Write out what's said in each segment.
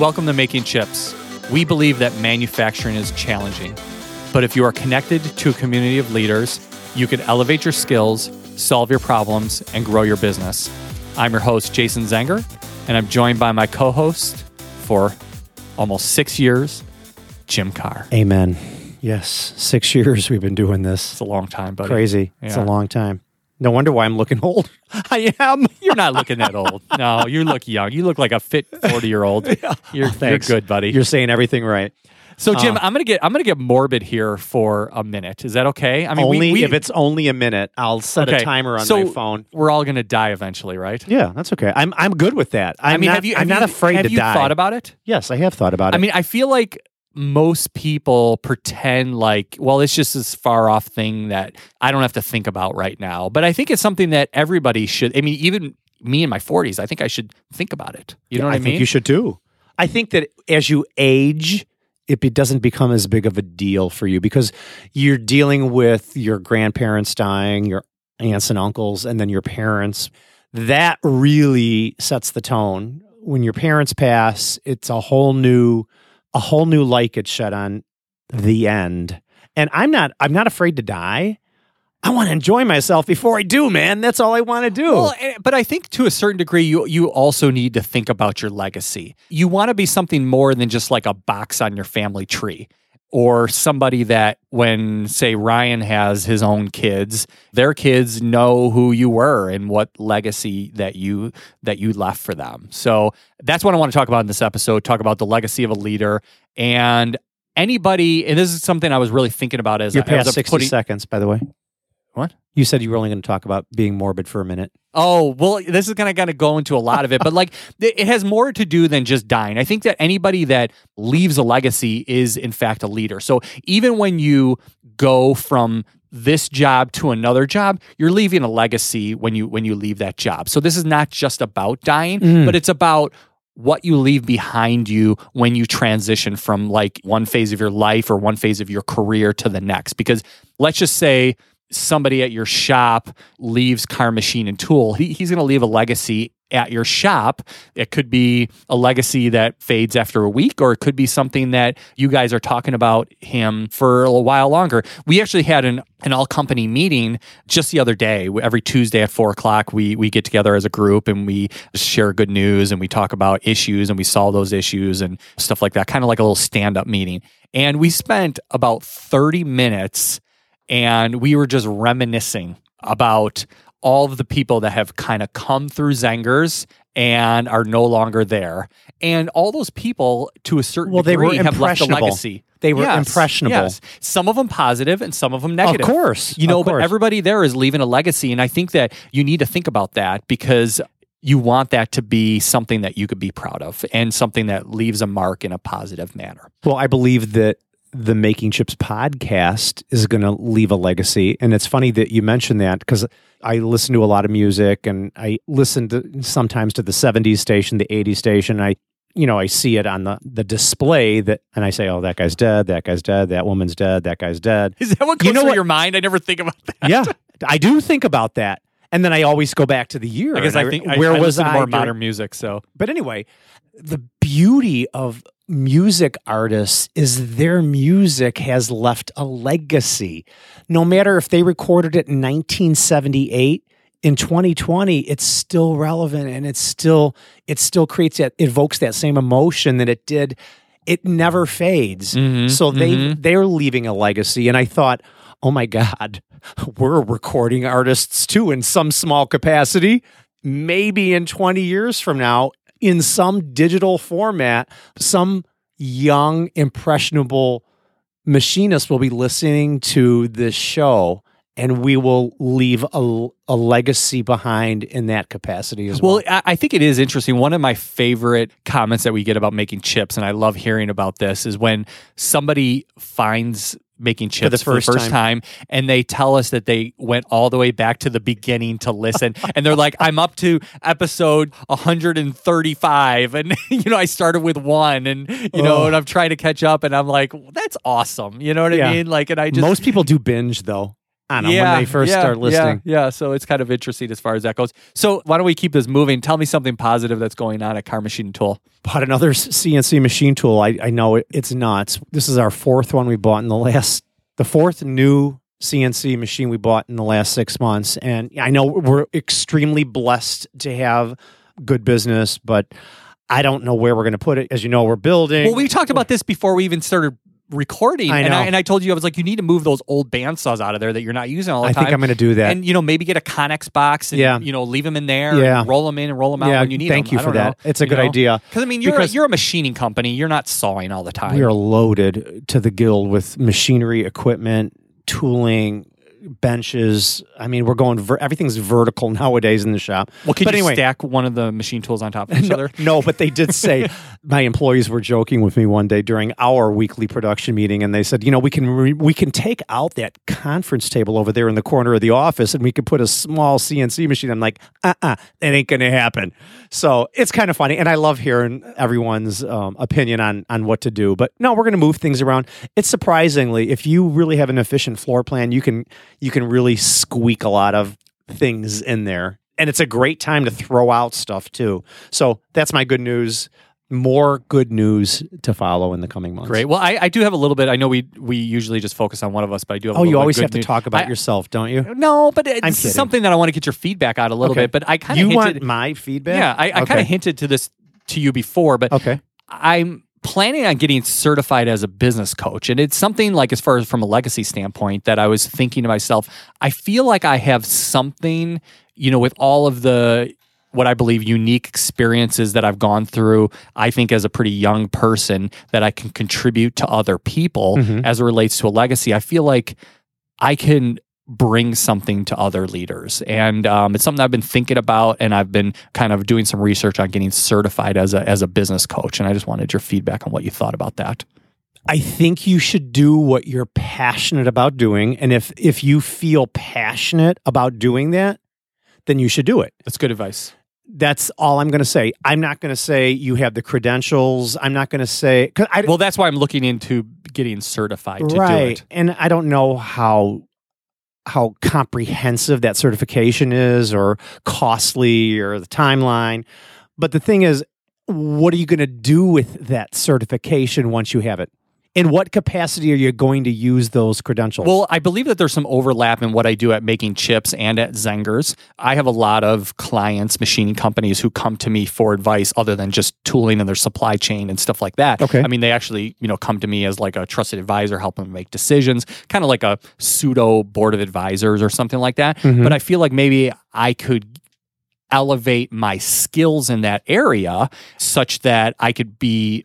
Welcome to Making Chips. We believe that manufacturing is challenging, but if you are connected to a community of leaders, you can elevate your skills, solve your problems, and grow your business. I'm your host, Jason Zenger, and I'm joined by my co host for almost six years, Jim Carr. Amen. Yes, six years we've been doing this. It's a long time, buddy. Crazy. It's a long time. No wonder why I'm looking old. I am. You're not looking that old. No, you look young. You look like a fit 40 year old. You're, you're good, buddy. You're saying everything right. so, Jim, uh, I'm gonna get I'm gonna get morbid here for a minute. Is that okay? I mean, only we, we, if it's only a minute, I'll set Okay, a timer on so my phone. We're all gonna die eventually, right? Yeah, that's okay. I'm I'm good with that. I'm I mean, not, have you? I'm have not you- afraid have to you die. Thought about it? yes, I have thought about it. I mean, I feel like most people pretend like, well, it's just this far off thing that I don't have to think about right now. But I think it's something that everybody should. I mean, even me in my 40s, I think I should think about it. You know what I, I mean? think you should too. I think that as you age, it be, doesn't become as big of a deal for you because you're dealing with your grandparents dying, your aunts and uncles, and then your parents. That really sets the tone. When your parents pass, it's a whole new, a whole new light gets shed on the end. And I'm not, I'm not afraid to die. I want to enjoy myself before I do, man. That's all I want to do. Well, eh, but I think to a certain degree, you you also need to think about your legacy. You want to be something more than just like a box on your family tree, or somebody that when say Ryan has his own kids, their kids know who you were and what legacy that you that you left for them. So that's what I want to talk about in this episode. Talk about the legacy of a leader and anybody. And this is something I was really thinking about as You're I, as past I'm 60 putting, seconds, by the way. What? You said you were only going to talk about being morbid for a minute. Oh, well, this is going to kind of go into a lot of it, but like it it has more to do than just dying. I think that anybody that leaves a legacy is, in fact, a leader. So even when you go from this job to another job, you're leaving a legacy when you when you leave that job. So this is not just about dying, Mm. but it's about what you leave behind you when you transition from like one phase of your life or one phase of your career to the next. Because let's just say somebody at your shop leaves Carr Machine and Tool he, he's going to leave a legacy at your shop. It could be a legacy that fades after a week or it could be something that you guys are talking about him for a while longer. We actually had an, an all company meeting just the other day. Every tuesday at four o'clock we, we get together as a group and we share good news and we talk about issues and we solve those issues and stuff like that kind of like a little stand-up meeting. And we spent about 30 minutes and we were just reminiscing about all of the people that have kind of come through Zengers and are no longer there. And all those people, to a certain Well, they were degree, have left a legacy. They were Yes, impressionable. Yes. Some of them positive and some of them negative. Of course. You know, of but everybody there is leaving a legacy. And I think that you need to think about that because you want that to be something that you could be proud of and something that leaves a mark in a positive manner. Well, I believe that the Making Chips podcast is going to leave a legacy. And it's funny that you mentioned that because I listen to a lot of music and I listen to sometimes to the 70s station, the 80s station. I, you know, I see it on the, the display that, and I say, oh, that guy's dead, that guy's dead, that woman's dead, that guy's dead. Is that what goes You know through what- your mind? I never think about that. yeah, I do think about that. And then I always go back to the year. I guess and I think I, where I was listen I more during- modern music. So But anyway, the beauty of music artists is their music has left a legacy. No matter if they recorded it in 1978, in 2020, it's still relevant and it's still it still creates that evokes that same emotion that it did. It never fades. Mhm, So they mhm. they're leaving a legacy. And I thought, oh my God, we're recording artists too in some small capacity. Maybe in 20 years from now, in some digital format, some young, impressionable machinist will be listening to this show and we will leave a, a legacy behind in that capacity as well. Well, I I think it is interesting. One of my favorite comments that we get about making chips, and I love hearing about this, is when somebody finds making chips the for the first first time. and they tell us that they went all the way back to the beginning to listen and they're like i'm up to episode 135 and you know i started with one and you know Oh. and i'm trying to catch up and i'm like that's awesome you know what Yeah. i mean like and i just Most people do binge though. I don't know when they first yeah, start listing. Yeah, yeah, so it's kind of interesting as far as that goes. So why don't we keep this moving? Tell me something positive that's going on at Carr Machine Tool. Bought another CNC machine tool. I, I know it, it's nuts. This is our fourth one we bought in the last, the fourth new CNC machine we bought in the last six months. And I know we're extremely blessed to have good business, but I don't know where we're going to put it. As you know, we're building. Well, we talked about this before we even started recording, I and I and I told you I was like, you need to move those old bandsaws out of there that you're not using all the I time. I think I'm going to do that. and you know maybe get a Connex box and Yeah. you know leave them in there Yeah. and roll them in and roll them out yeah, when you need them. thank them. you for that. know, it's a good know? idea. Because I mean, you're Because- a, you're a machining company. You're not sawing all the time. We are loaded to the gill with machinery, equipment, tooling, benches. I mean, we're going. Ver- everything's vertical nowadays in the shop. well, can but you anyway, stack one of the machine tools on top of each no, other? no, but they did say my employees were joking with me one day during our weekly production meeting, and they said, you know, we can re- we can take out that conference table over there in the corner of the office, and we could put a small CNC machine. I'm like, uh, uh that ain't gonna happen. So it's kind of funny, and I love hearing everyone's um, opinion on on what to do. But no, we're gonna move things around. It's surprisingly, if you really have an efficient floor plan, you can you can really squeak a lot of things in there. And it's a great time to throw out stuff too. So that's my good news. More good news to follow in the coming months. Great. Well, I, I do have a little bit. I know we we usually just focus on one of us, but I do have. a Oh, little you bit always have to talk about I- yourself, don't you? No, but it's something that I want to get your feedback on a little Okay. bit. But I kind of You hinted. want my feedback? yeah, I, I kind of hinted to this to you before, but Okay. I'm planning on getting certified as a business coach. And it's something like, as far as from a legacy standpoint, that I was thinking to myself, I feel like I have something, you know, with all of the what I believe unique experiences that I've gone through, I think as a pretty young person that I can contribute to other people Mhm. as it relates to a legacy. I feel like I can bring something to other leaders. And um, it's something I've been thinking about and I've been kind of doing some research on getting certified as a, as a business coach. And I just wanted your feedback on what you thought about that. I think you should do what you're passionate about doing. And if if you feel passionate about doing that, then you should do it. That's good advice. That's all I'm going to say. I'm not going to say you have the credentials. I'm not going to say I, Well, that's why I'm looking into getting certified to do it. And I don't know how how comprehensive that certification is or costly or the timeline. But the thing is, what are you going to do with that certification once you have it? In what capacity are you going to use those credentials? Well, I believe that there's some overlap in what I do at making chips and at Zengers. I have a lot of clients, machining companies who come to me for advice other than just tooling and their supply chain and stuff like that. Okay. I mean, they actually, you know, come to me as like a trusted advisor, helping them make decisions, kind of like a pseudo board of advisors or something like that. Mhm. But I feel like maybe I could elevate my skills in that area such that I could be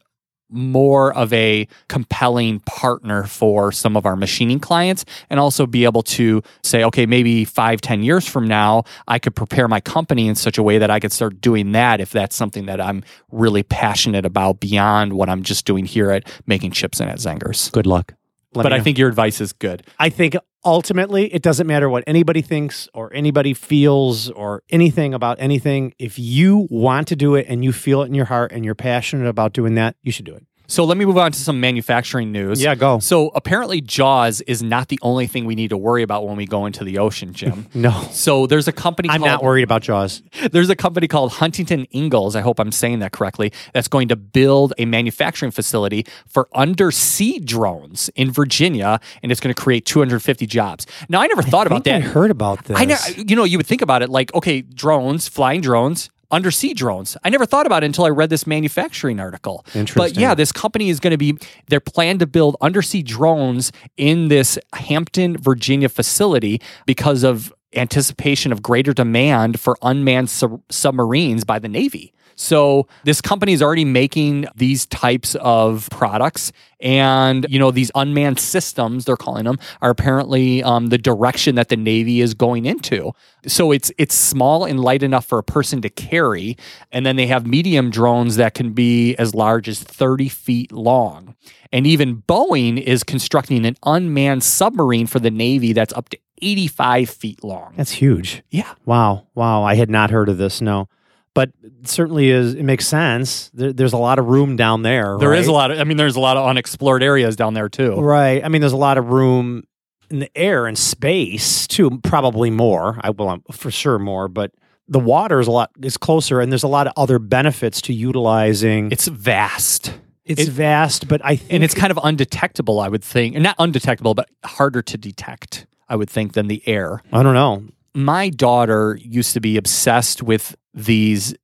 more of a compelling partner for some of our machining clients and also be able to say okay maybe five ten years from now i could prepare my company in such a way that i could start doing that if that's something that i'm really passionate about beyond what i'm just doing here at making chips and at zengers good luck. Let but i know. think your advice is good I think ultimately it doesn't matter what anybody thinks or anybody feels or anything about anything. If you want to do it and you feel it in your heart and you're passionate about doing that, you should do it. So let me move on to some manufacturing news Yeah, go. so apparently jaws is not the only thing we need to worry about when we go into the ocean jim No. so there's a company I'm called not worried about Jaws. There's a company called Huntington Ingalls, I hope I'm saying that correctly, that's going to build a manufacturing facility for undersea drones in Virginia, and it's going to create 250 jobs. Now, I never thought about that. I heard about this. I know, you know, you would think about it like, okay, drones, flying drones, undersea drones. I never thought about it until I read this manufacturing article. But yeah, this company is going to be, they're planned to build undersea drones in this Hampton, Virginia facility because of anticipation of greater demand for unmanned sub- submarines by the Navy. So this company is already making these types of products, and you know these unmanned systems they're calling them are apparently um, the direction that the Navy is going into. So it's it's small and light enough for a person to carry, and then they have medium drones that can be as large as thirty feet long. And even Boeing is constructing an unmanned submarine for the Navy that's up to 85 feet long. That's huge. Yeah. Wow. Wow. I had not heard of this. No. But certainly is. It makes sense. There, there's a lot of room down there. There is right? a lot of, I mean, there's a lot of unexplored areas down there too. Right. I mean, there's a lot of room in the air and space too. Probably more. I will for sure more, but the water is a lot is closer, and there's a lot of other benefits to utilizing. It's vast. It's it- vast, but I think and it's kind of undetectable, I would think. and Not undetectable, but harder to detect, I would think, than the air. I don't know. My daughter used to be obsessed with these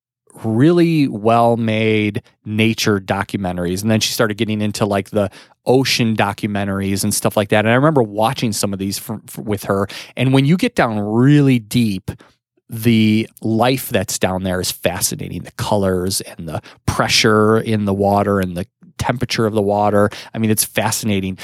really well made nature documentaries. And then she started getting into like the ocean documentaries and stuff like that. And I remember watching some of these from, f with her. And when you get down really deep, the life that's down there is fascinating. The colors and the pressure in the water and the temperature of the water. I mean, it's fascinating.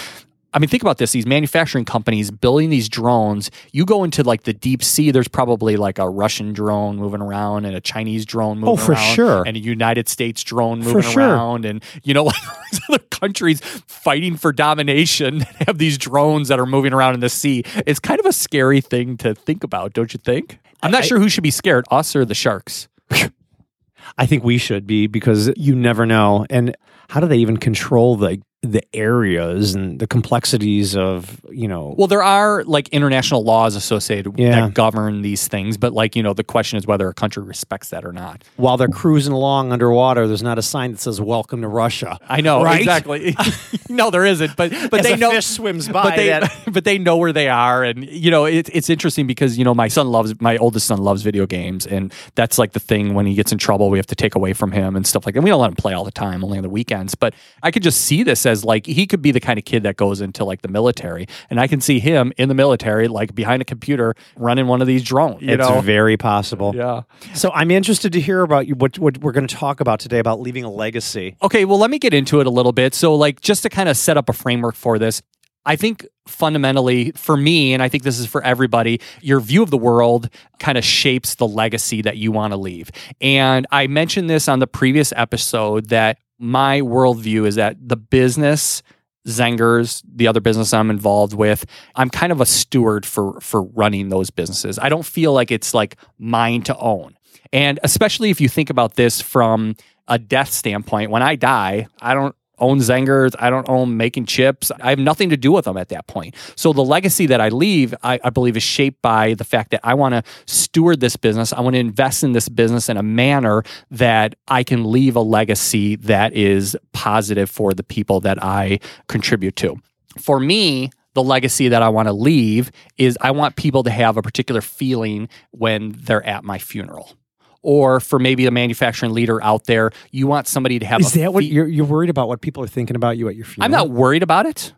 I mean, think about this these manufacturing companies building these drones. You go into like the deep sea, there's probably like a Russian drone moving around and a Chinese drone oh, moving Oh, for around sure. and a United States drone For moving sure. around. And, you know, like these other countries fighting for domination have these drones that are moving around in the sea. It's kind of a scary thing to think about, don't you think? I'm not I- sure who should be scared, us or the sharks. I think we should be because you never know. And how do they even control the the areas and the complexities of you know? Well, there are like international laws associated Yeah. that govern these things, but like, you know, the question is whether a country respects that or not. while they're cruising along underwater, there's not a sign that says "Welcome to Russia." I know Right? exactly. no, there isn't, but but As they know fish swims by But they that- but they know where they are, and you know it, it's interesting because you know my son loves my oldest son loves video games, and that's like the thing when he gets in trouble we have to take away from him and stuff like that. We don't let him play all the time, only on the weekends. But I could just see this as like he could be the kind of kid that goes into like the military, and I can see him in the military, like behind a computer, running one of these drones. You it's know. very possible. yeah. So I'm interested to hear about you. What what we're going to talk about today about leaving a legacy. Okay, well, let me get into it a little bit. So, like, just to kind of set up a framework for this, I think fundamentally for me, and I think this is for everybody, your view of the world kind of shapes the legacy that you want to leave. And I mentioned this on the previous episode that my worldview is that the business. Zengers, the other business I'm involved with, I'm kind of a steward for for running those businesses. I don't feel like it's like mine to own. And especially if you think about this from a death standpoint, when I die, I don't own Zengers. I don't own making chips. I have nothing to do with them at that point. So the legacy that I leave, I, I believe, is shaped by the fact that I want to steward this business. I want to invest in this business in a manner that I can leave a legacy that is positive for the people that I contribute to. For me, the legacy that I want to leave is I want people to have a particular feeling when they're at my funeral. Or for maybe a manufacturing leader out there, you want somebody to have Is a that what fe- you're you're worried about? What people are thinking about you at your funeral? I'm not worried about it.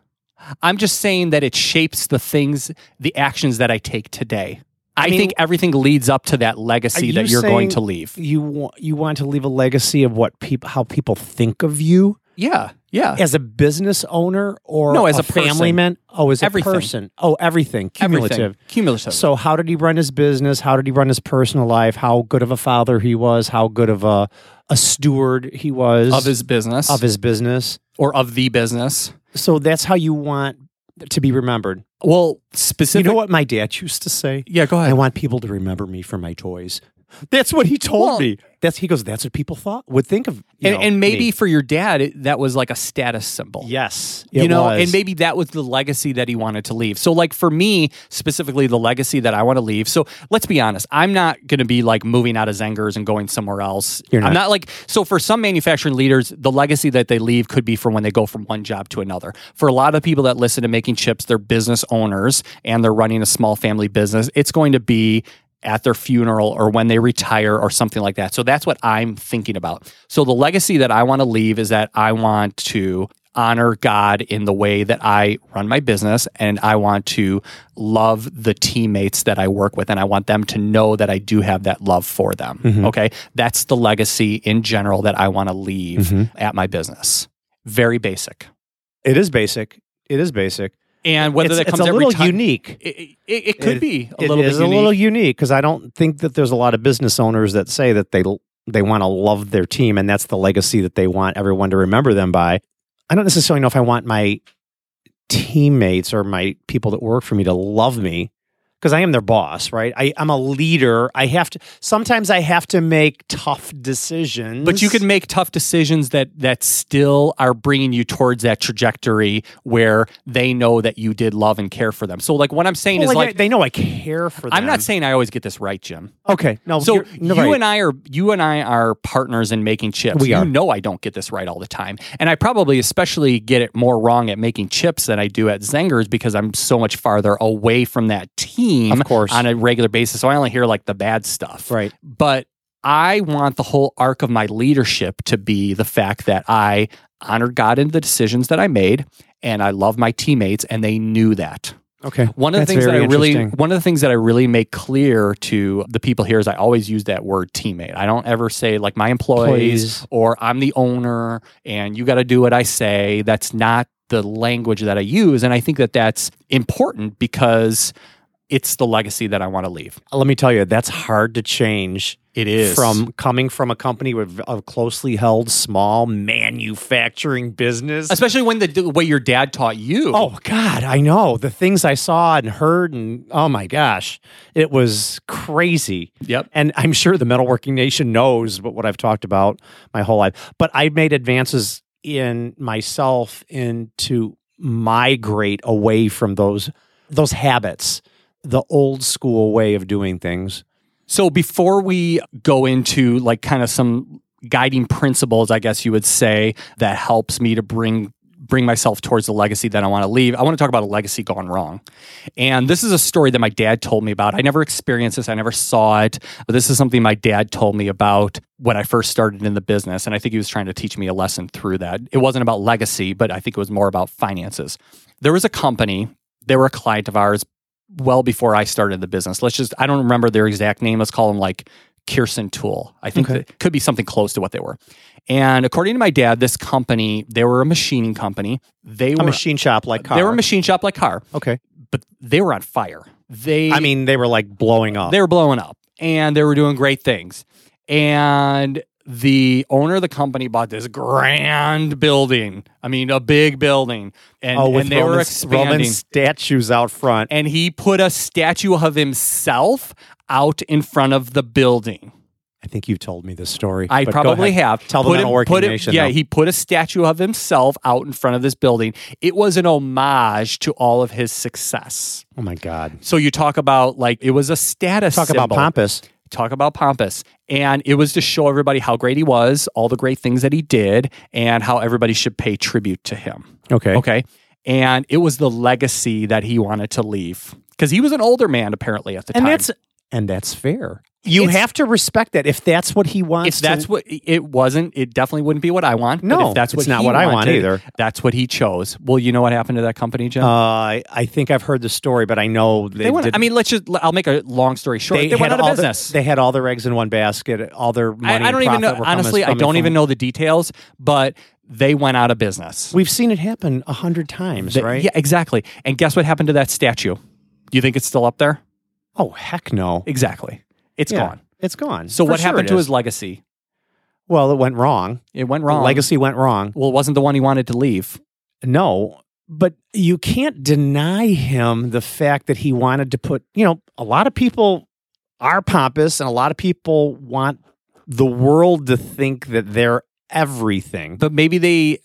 I'm just saying that it shapes the things, the actions that I take today. I, mean- think everything leads up to that legacy Are that you you're going to leave. You want you want to leave a legacy of what people how people think of you Yeah, yeah. as a business owner or No, as a family person. man. Oh, as a person. Oh, everything. Cumulative. Everything. Cumulative. So, how did he run his business? How did he run his personal life? How good of a father he was? How good of a a steward he was of his business. of his business? or of the business. So that's how you want to be remembered. Well, specific. You know what my dad used to say? Yeah, go ahead. I want people to remember me for my toys. That's what he told Well- me. That's he goes. That's what people thought would think of. you and, know, and maybe me." for your dad, it, that was like a status symbol. yes, you know, was. and maybe that was the legacy that he wanted to leave. So, like for me specifically, the legacy that I want to leave. So, let's be honest, I'm not going to be like moving out of Zengers and going somewhere else. You're I'm not. not like so. For some manufacturing leaders, the legacy that they leave could be for when they go from one job to another. For a lot of people that listen to making chips, they're business owners and they're running a small family business. It's going to be at their funeral or when they retire or something like that. So that's what I'm thinking about. So the legacy that I want to leave is that I want to honor God in the way that I run my business and I want to love the teammates that I work with and I want them to know that I do have that love for them. Mm-hmm. Okay? That's the legacy in general that I want to leave mm-hmm. at my business. Very basic. it is basic. It is basic. And whether it's, that it's comes a every little time, unique. It, it, it could It- be a It little is bit a unique. little unique because I don't think that there's a lot of business owners that say that they they want to love their team and that's the legacy that they want everyone to remember them by. I don't necessarily know if I want my teammates or my people that work for me to love me because I am their boss, right? I, I'm a leader. I have to. Sometimes I have to make tough decisions. But you can make tough decisions that that still are bringing you towards that trajectory where they know that you did love and care for them. So like what I'm saying Well, is like, like they know I care for them. I'm not saying I always get this right, Jim. Okay, no. So you're- you right. and I are you and I are partners in making chips. We are. you know I don't get this right all the time. And I probably especially get it more wrong at making chips than I do at Zengers because I'm so much farther away from that team Of course. on a regular basis. So I only hear like the bad stuff. right. But I want the whole arc of my leadership to be the fact that I honored God in the decisions that I made and I love my teammates and they knew that. Okay. One of the That's things that I really one of the things that I really make clear to the people here is I always use that word teammate. I don't ever say like my employees Employees. or I'm the owner and you got to do what I say. That's not the language that I use and I think that that's important because it's the legacy that I want to leave. Let me tell you, that's hard to change. It is from coming from a company with a closely held small manufacturing business. especially when the, the way your dad taught you. Oh God, I know the things I saw and heard, and oh my gosh, it was crazy. Yep. And I'm sure the metalworking nation knows what, what I've talked about my whole life. But I've made advances in myself in to migrate away from those those habits, the old school way of doing things. So before we go into like kind of some guiding principles, I guess you would say that helps me to bring bring myself towards the legacy that I want to leave. I want to talk about a legacy gone wrong. And this is a story that my dad told me about. I never experienced this. I never saw it, but this is something my dad told me about when I first started in the business and I think he was trying to teach me a lesson through that. It wasn't about legacy, but I think it was more about finances. There was a company, they were a client of ours well before I started the business. Let's just I don't remember their exact name. Let's call them like Kirsten Tool. I think Okay. that could be something close to what they were. And according to my dad, this company, they were a machining company. They A were a machine shop like Carr. they were a machine shop like Carr, okay. but they were on fire. They I mean, they were like blowing up. they were blowing up and they were doing great things. And the owner of the company bought this grand building. I mean, a big building. And, oh, with and they Roman, were expanding. Roman statues out front. and he put a statue of himself out in front of the building. I think you've told me this story. I probably have. Tell the Put it- metalworking put nation. Yeah, though. he put a statue of himself out in front of this building. It was an homage to all of his success. oh my God. So you talk about like it was a status. Talk about pompous. Talk about pompous. And it was to show everybody how great he was all the great things that he did and how everybody should pay tribute to him. Okay. okay? And it was the legacy that he wanted to leave. Because he was an older man apparently at the And time. that's and that's fair. You It's- have to respect that if that's what he wants. if that's to, what it wasn't it definitely wouldn't be what i want but No, if that's what it's not what I want either. that's what he chose well you know what happened to that company jim Uh, I, I think I've heard the story, but I know they, they went, I mean, let's just. I'll make a long story short. They, went out of all the- business. they had all their eggs in one basket. All their money. I, I don't even know. Honestly, I don't even know the details, but they went out of business. We've seen it happen a hundred times, The- right? Yeah, exactly. And guess what happened to that statue? Do you think it's still up there? Oh heck no! Exactly. It's Yeah, gone. It's gone. So For what sure happened it to is. his legacy? Well, it went wrong. It went wrong. Legacy went wrong. Well, it wasn't the one he wanted to leave. No, but you can't deny him the fact that he wanted to put, you know, a lot of people are pompous and a lot of people want the world to think that they're everything. But maybe they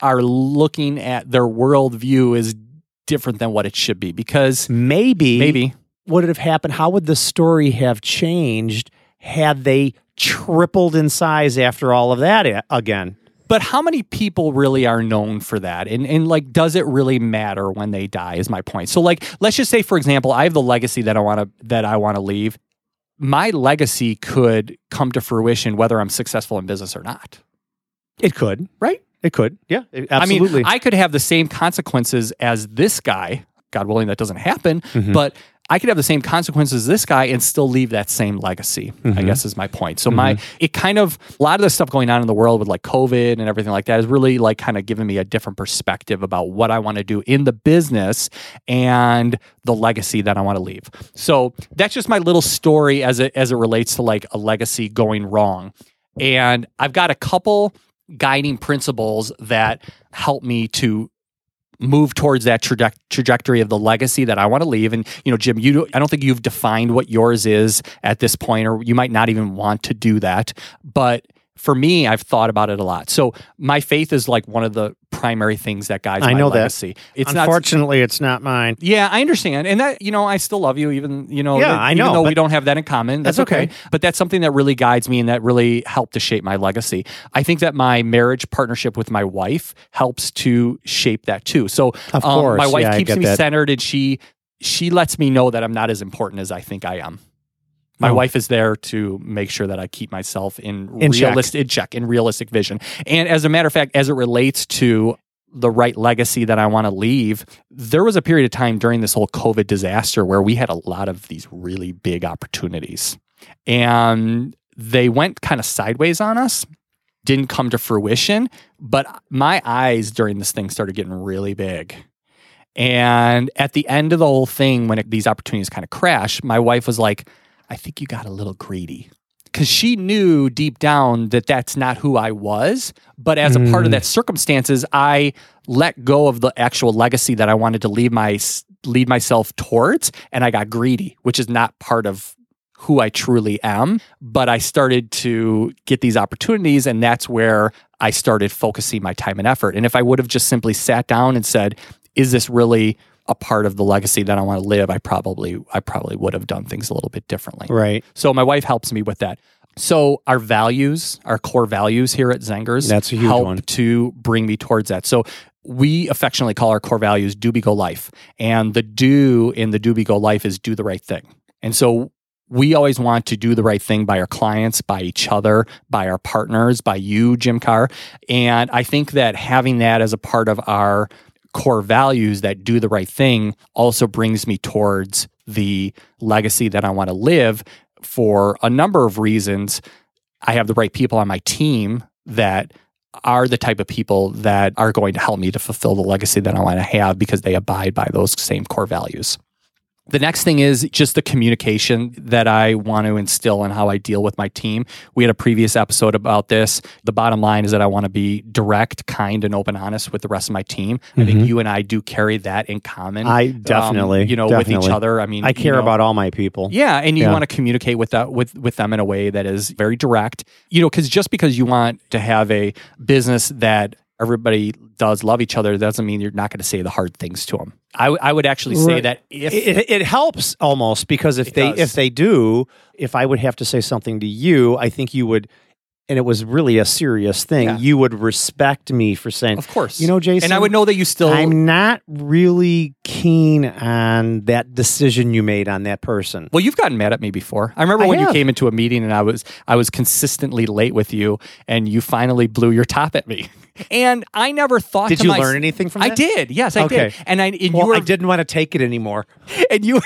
are looking at their worldview is different than what it should be because maybe, maybe would it have happened? How would the story have changed had they tripled in size after all of that again? But how many people really are known for that? And and like does it really matter when they die is my point. So like let's just say for example, I have the legacy that I want to that I want to leave. My legacy could come to fruition whether I'm successful in business or not. It could, Right? It could. Yeah, it- absolutely. I mean, I could have the same consequences as this guy. God willing, that doesn't happen. Mhm. But I could have the same consequences as this guy and still leave that same legacy. I Mhm. guess is my point. So my it kind of a lot of the stuff going on in the world with like COVID and everything like that is really like kind of giving me a different perspective about what I want to do in the business and the legacy that I want to leave. So that's just my little story as it as it relates to like a legacy going wrong. And I've got a couple guiding principles that help me to move towards that traje- trajectory of the legacy that I want to leave. And you know, Jim, you I don't think you've defined what yours is at this point, or you might not even want to do that. But for me, I've thought about it a lot. So my faith is like one of the primary things that guides I my know that. legacy. It's not Unfortunately, it's not mine. yeah, I understand. And that, you know, I still love you, even, you know, Yeah, that- I even know, though we don't have that in common. That's, That's okay. okay. But that's something that really guides me and that really helped to shape my legacy. I think that my marriage partnership with my wife helps to shape that too. So Of um, course, my wife yeah, keeps me that. centered and she she lets me know that I'm not as important as I think I am. My Oh. wife is there to make sure that I keep myself in, In check. realistic in check, in realistic vision. And as a matter of fact, as it relates to the right legacy that I want to leave, there was a period of time during this whole COVID disaster where we had a lot of these really big opportunities. And they went kind of sideways on us, didn't come to fruition. But my eyes during this thing started getting really big. And at the end of the whole thing, when it, these opportunities kind of crashed, my wife was like, I think you got a little greedy. Because she knew deep down that that's not who I was. But as a part of Mm. that circumstances, I let go of the actual legacy that I wanted to lead my lead myself towards, and I got greedy, which is not part of who I truly am. But I started to get these opportunities, and that's where I started focusing my time and effort. And if I would have just simply sat down and said, "Is this really a part of the legacy that I want to live?" I probably I probably would have done things a little bit differently. Right. So my wife helps me with that. So our values, our core values here at Zengers, That's a huge help one. to bring me towards that. So we affectionately call our core values do be go life. And the do in the do be go life is do the right thing. And so we always want to do the right thing by our clients, by each other, by our partners, by you, Jim Carr. And I think that having that as a part of our core values that do the right thing also brings me towards the legacy that I want to live for a number of reasons. I have the right people on my team that are the type of people that are going to help me to fulfill the legacy that I want to have because they abide by those same core values. The next thing is just the communication that I want to instill in how I deal with my team. We had a previous episode about this. The bottom line is that I want to be direct, kind, and open, honest with the rest of my team. I think Mhm. you and I do carry that in common. I um, definitely, you know, with each other. I mean, I you care know, about all my people. yeah, and you Yeah. want to communicate with that with with them in a way that is very direct. You know, because just because you want to have a business that everybody does love each other doesn't mean you're not going to say the hard things to them. I, w- I would actually say Right. that if it, it helps almost because if they does. if they do, if I would have to say something to you, I think you would, and it was really a serious thing. Yeah. You would respect me for saying, of course, you know, Jason, and I would know that you still I'm not really keen on that decision you made on that person. Well, you've gotten mad at me before. I remember I when you came into a meeting and I was I was consistently late with you, and you finally blew your top at me. And I never thought. Did to you my- learn anything from that? I that? did. Yes, I Okay. did. And I and Well, you were I didn't want to take it anymore. and you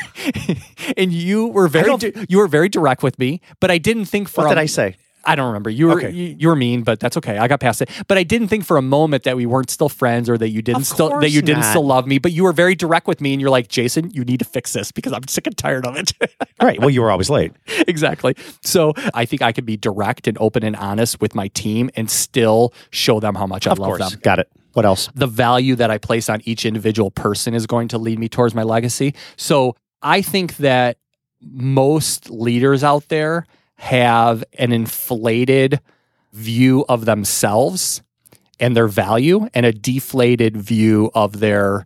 and you were very you were very direct with me, but I didn't think for What a- did I say? I don't remember. You were Okay. you, you were mean, but that's okay. I got past it. But I didn't think for a moment that we weren't still friends or that you didn't still that you didn't not. still love me. But you were very direct with me, and you're like, Jason, you need to fix this because I'm sick and tired of it. Right. Well, you were always late. exactly. So I think I could be direct and open and honest with my team and still show them how much I Of love course. them. Got it. What else? The value that I place on each individual person is going to lead me towards my legacy. So I think that most leaders out there have an inflated view of themselves and their value and a deflated view of their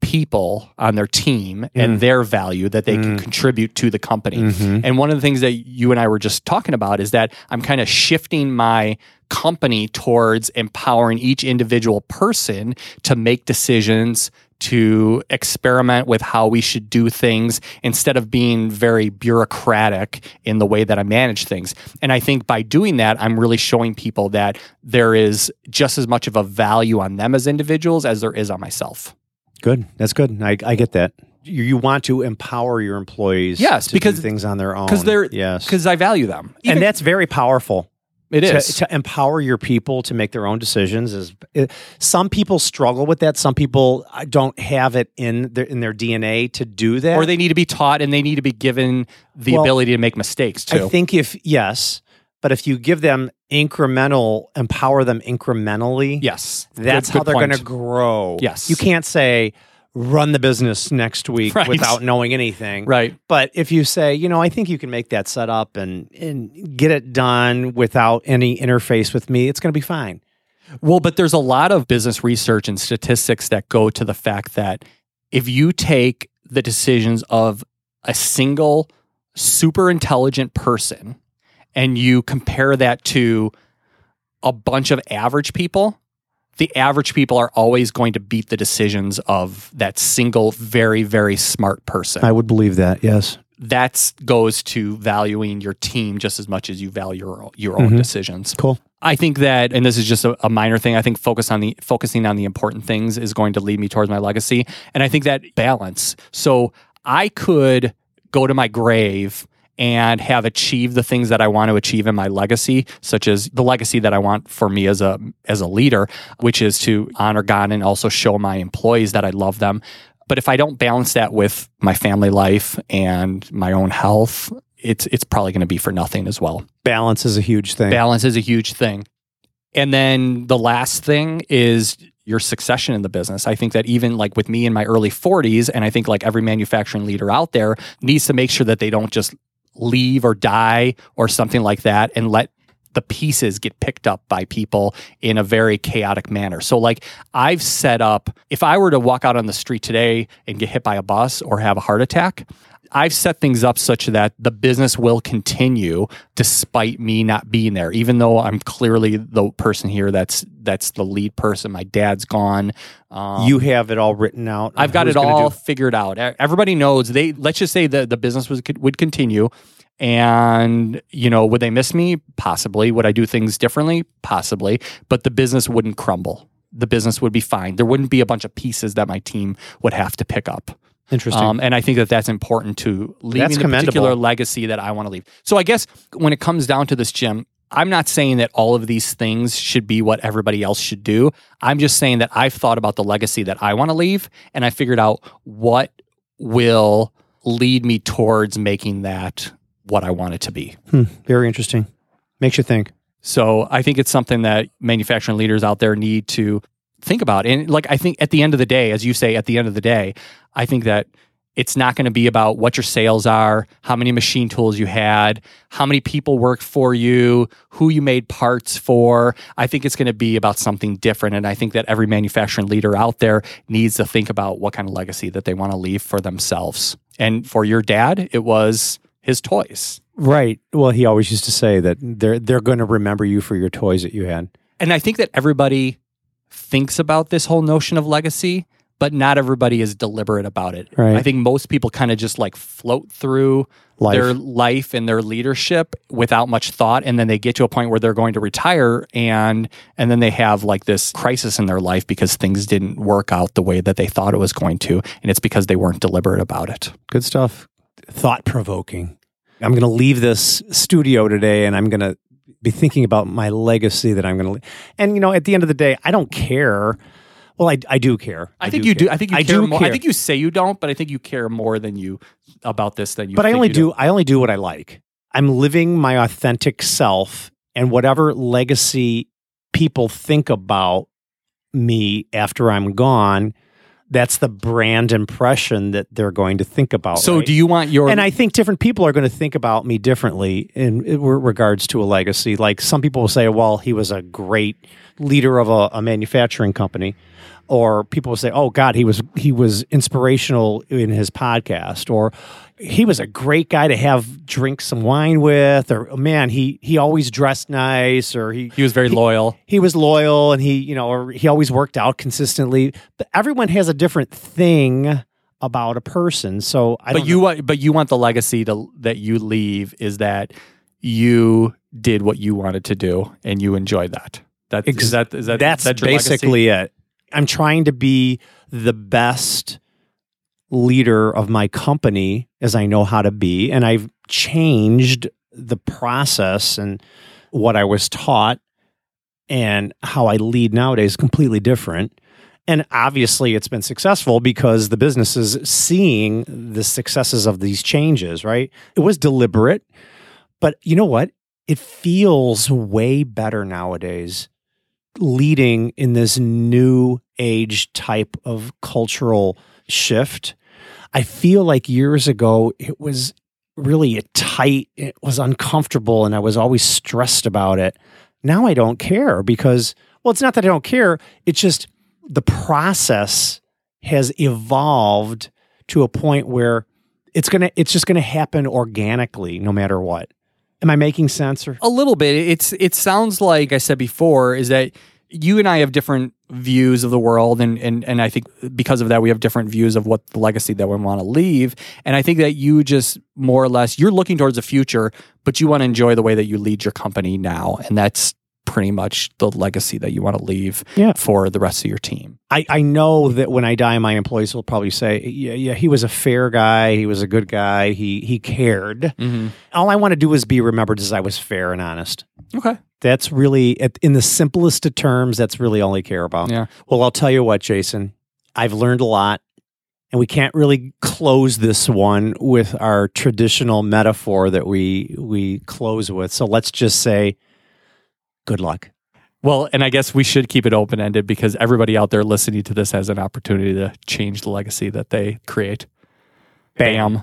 people on their team and Mm. their value that they can Mm. contribute to the company. Mhm. And one of the things that you and I were just talking about is that I'm kind of shifting my company towards empowering each individual person to make decisions, to experiment with how we should do things instead of being very bureaucratic in the way that I manage things. And I think by doing that, I'm really showing people that there is just as much of a value on them as individuals as there is on myself. Good. That's good. I, I get that. You, you want to empower your employees Yes, to because- do things on their own. Because they're yes. because I value them. Even- and that's very powerful. It to, is. to empower your people to make their own decisions is it, some people struggle with that some people uh, don't have it in their in their DNA to do that or they need to be taught and they need to be given the Well, ability to make mistakes too. I think if yes But if you give them incremental, empower them incrementally, Yes. that's Good- how they're going to grow. Yes. You can't say, run the business next week Right. without knowing anything. Right. But if you say, you know, I think you can make that set up and, and get it done without any interface with me, it's going to be fine. Well, but there's a lot of business research and statistics that go to the fact that if you take the decisions of a single super intelligent person and you compare that to a bunch of average people, the average people are always going to beat the decisions of that single, very, very smart person. I would believe that, yes. that goes to valuing your team just as much as you value your, your own Mhm. decisions. Cool. I think that, and this is just a, a minor thing. I think focus on the focusing on the important things is going to lead me towards my legacy, and I think that balance. So I could go to my grave and have achieved the things that I want to achieve in my legacy, such as the legacy that I want for me as a as a leader, which is to honor God and also show my employees that I love them. But if I don't balance that with my family life and my own health, it's it's probably going to be for nothing as well. Balance is a huge thing. Balance is a huge thing. And then the last thing is your succession in the business. I think that even like with me in my early 40s, and I think like every manufacturing leader out there needs to make sure that they don't just leave or die or something like that and let the pieces get picked up by people in a very chaotic manner. So, like, I've set up, if I were to walk out on the street today and get hit by a bus or have a heart attack, I've set things up such that the business will continue despite me not being there, even though I'm clearly the person here that's that's the lead person. My dad's gone. Um, you have it all written out. I've got it all do- figured out. Everybody knows they. Let's just say the the business was would continue, and you know, would they miss me? Possibly. Would I do things differently? Possibly. But the business wouldn't crumble. The business would be fine. There wouldn't be a bunch of pieces that my team would have to pick up. Interesting. Um, and I think that that's important to leaving That's the commendable. particular legacy that I want to leave. So I guess when it comes down to this, Jim, I'm not saying that all of these things should be what everybody else should do. I'm just saying that I've thought about the legacy that I want to leave, and I figured out what will lead me towards making that what I want it to be. Hmm, very interesting. Makes you think. So I think it's something that manufacturing leaders out there need to think about. And like I think at the end of the day, as you say, at the end of the day, I think that it's not going to be about what your sales are, how many machine tools you had, how many people worked for you, who you made parts for. I think it's going to be about something different. And I think that every manufacturing leader out there needs to think about what kind of legacy that they want to leave for themselves. And for your dad, it was his toys. Right. Well, he always used to say that they're they're going to remember you for your toys that you had. And I think that everybody thinks about this whole notion of legacy, but not everybody is deliberate about it. Right. I think most people kind of just like float through Life. their life and their leadership without much thought and then they get to a point where they're going to retire and and then they have like this crisis in their life because things didn't work out the way that they thought it was going to and it's because they weren't deliberate about it. Good stuff. Thought provoking. I'm going to leave this studio today and I'm going to be thinking about my legacy that I'm going to leave. And you know, at the end of the day, I don't care. Well, I, I do care. I, think you do. I think you I care do more. care. I think you say you don't, but I think you care more than you about this than you. but I only do I only do what I like. I'm living my authentic self and whatever legacy people think about me after I'm gone, that's the brand impression that they're going to think about. So, right? do you want your and I think different people are going to think about me differently in, in regards to a legacy. Like some people will say, well, he was a great leader of a, a manufacturing company. Or people will say, "Oh God, he was he was inspirational in his podcast," or he was a great guy to have drink some wine with, or "Oh, man, he he always dressed nice, or he He was very loyal. he was loyal and he you know or he always worked out consistently. But everyone has a different thing about a person, so I But you want, but you want the legacy to, that you leave is that you did what you wanted to do and you enjoyed that. That is that is that that's that your legacy? basically it. I'm trying to be the best leader of my company as I know how to be. And I've changed the process and what I was taught and how I lead nowadays completely different. And obviously, it's been successful because the business is seeing the successes of these changes, right? It was deliberate, but you know what? it feels way better nowadays leading in this new age type of cultural shift. I feel like years ago it was really tight, it was uncomfortable, and I was always stressed about it. Now I don't care because, well, it's not that I don't care, it's just the process has evolved to a point where it's gonna it's just gonna happen organically no matter what. Am I making sense? Or A little bit. It's it sounds like I said before is that you and I have different views of the world and and and I think because of that we have different views of what the legacy that we want to leave. And I think that you just more or less you're looking towards the future but you want to enjoy the way that you lead your company now and that's pretty much the legacy that you want to leave Yeah. for the rest of your team. I, I know that when I die, my employees will probably say, "Yeah, yeah, he was a fair guy. He was a good guy. He he cared. Mm-hmm. All I want to do is be remembered as I was fair and honest. Okay. That's really, in the simplest of terms, that's really all I care about. Yeah. Well, I'll tell you what, Jason, I've learned a lot, and we can't really close this one with our traditional metaphor that we we close with. So let's just say, good luck. Well, and I guess we should keep it open ended because everybody out there listening to this has an opportunity to change the legacy that they create. Bam.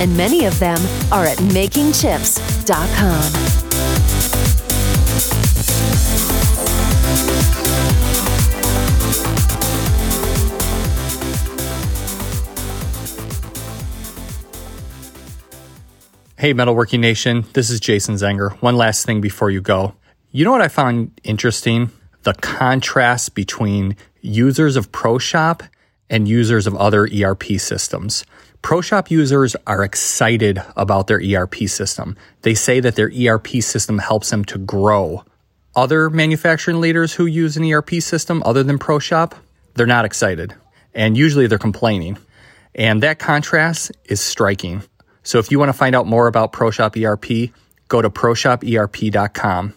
and many of them are at makingchips.com. Hey, Metalworking Nation, this is Jason Zenger. One last thing before you go. You know what I found interesting? The contrast between users of ProShop and users of other ERP systems. ProShop users are excited about their ERP system. They say that their ERP system helps them to grow. Other manufacturing leaders who use an ERP system other than ProShop, they're not excited. And usually they're complaining. And that contrast is striking. So if you want to find out more about ProShop ERP, go to proshoperp.com.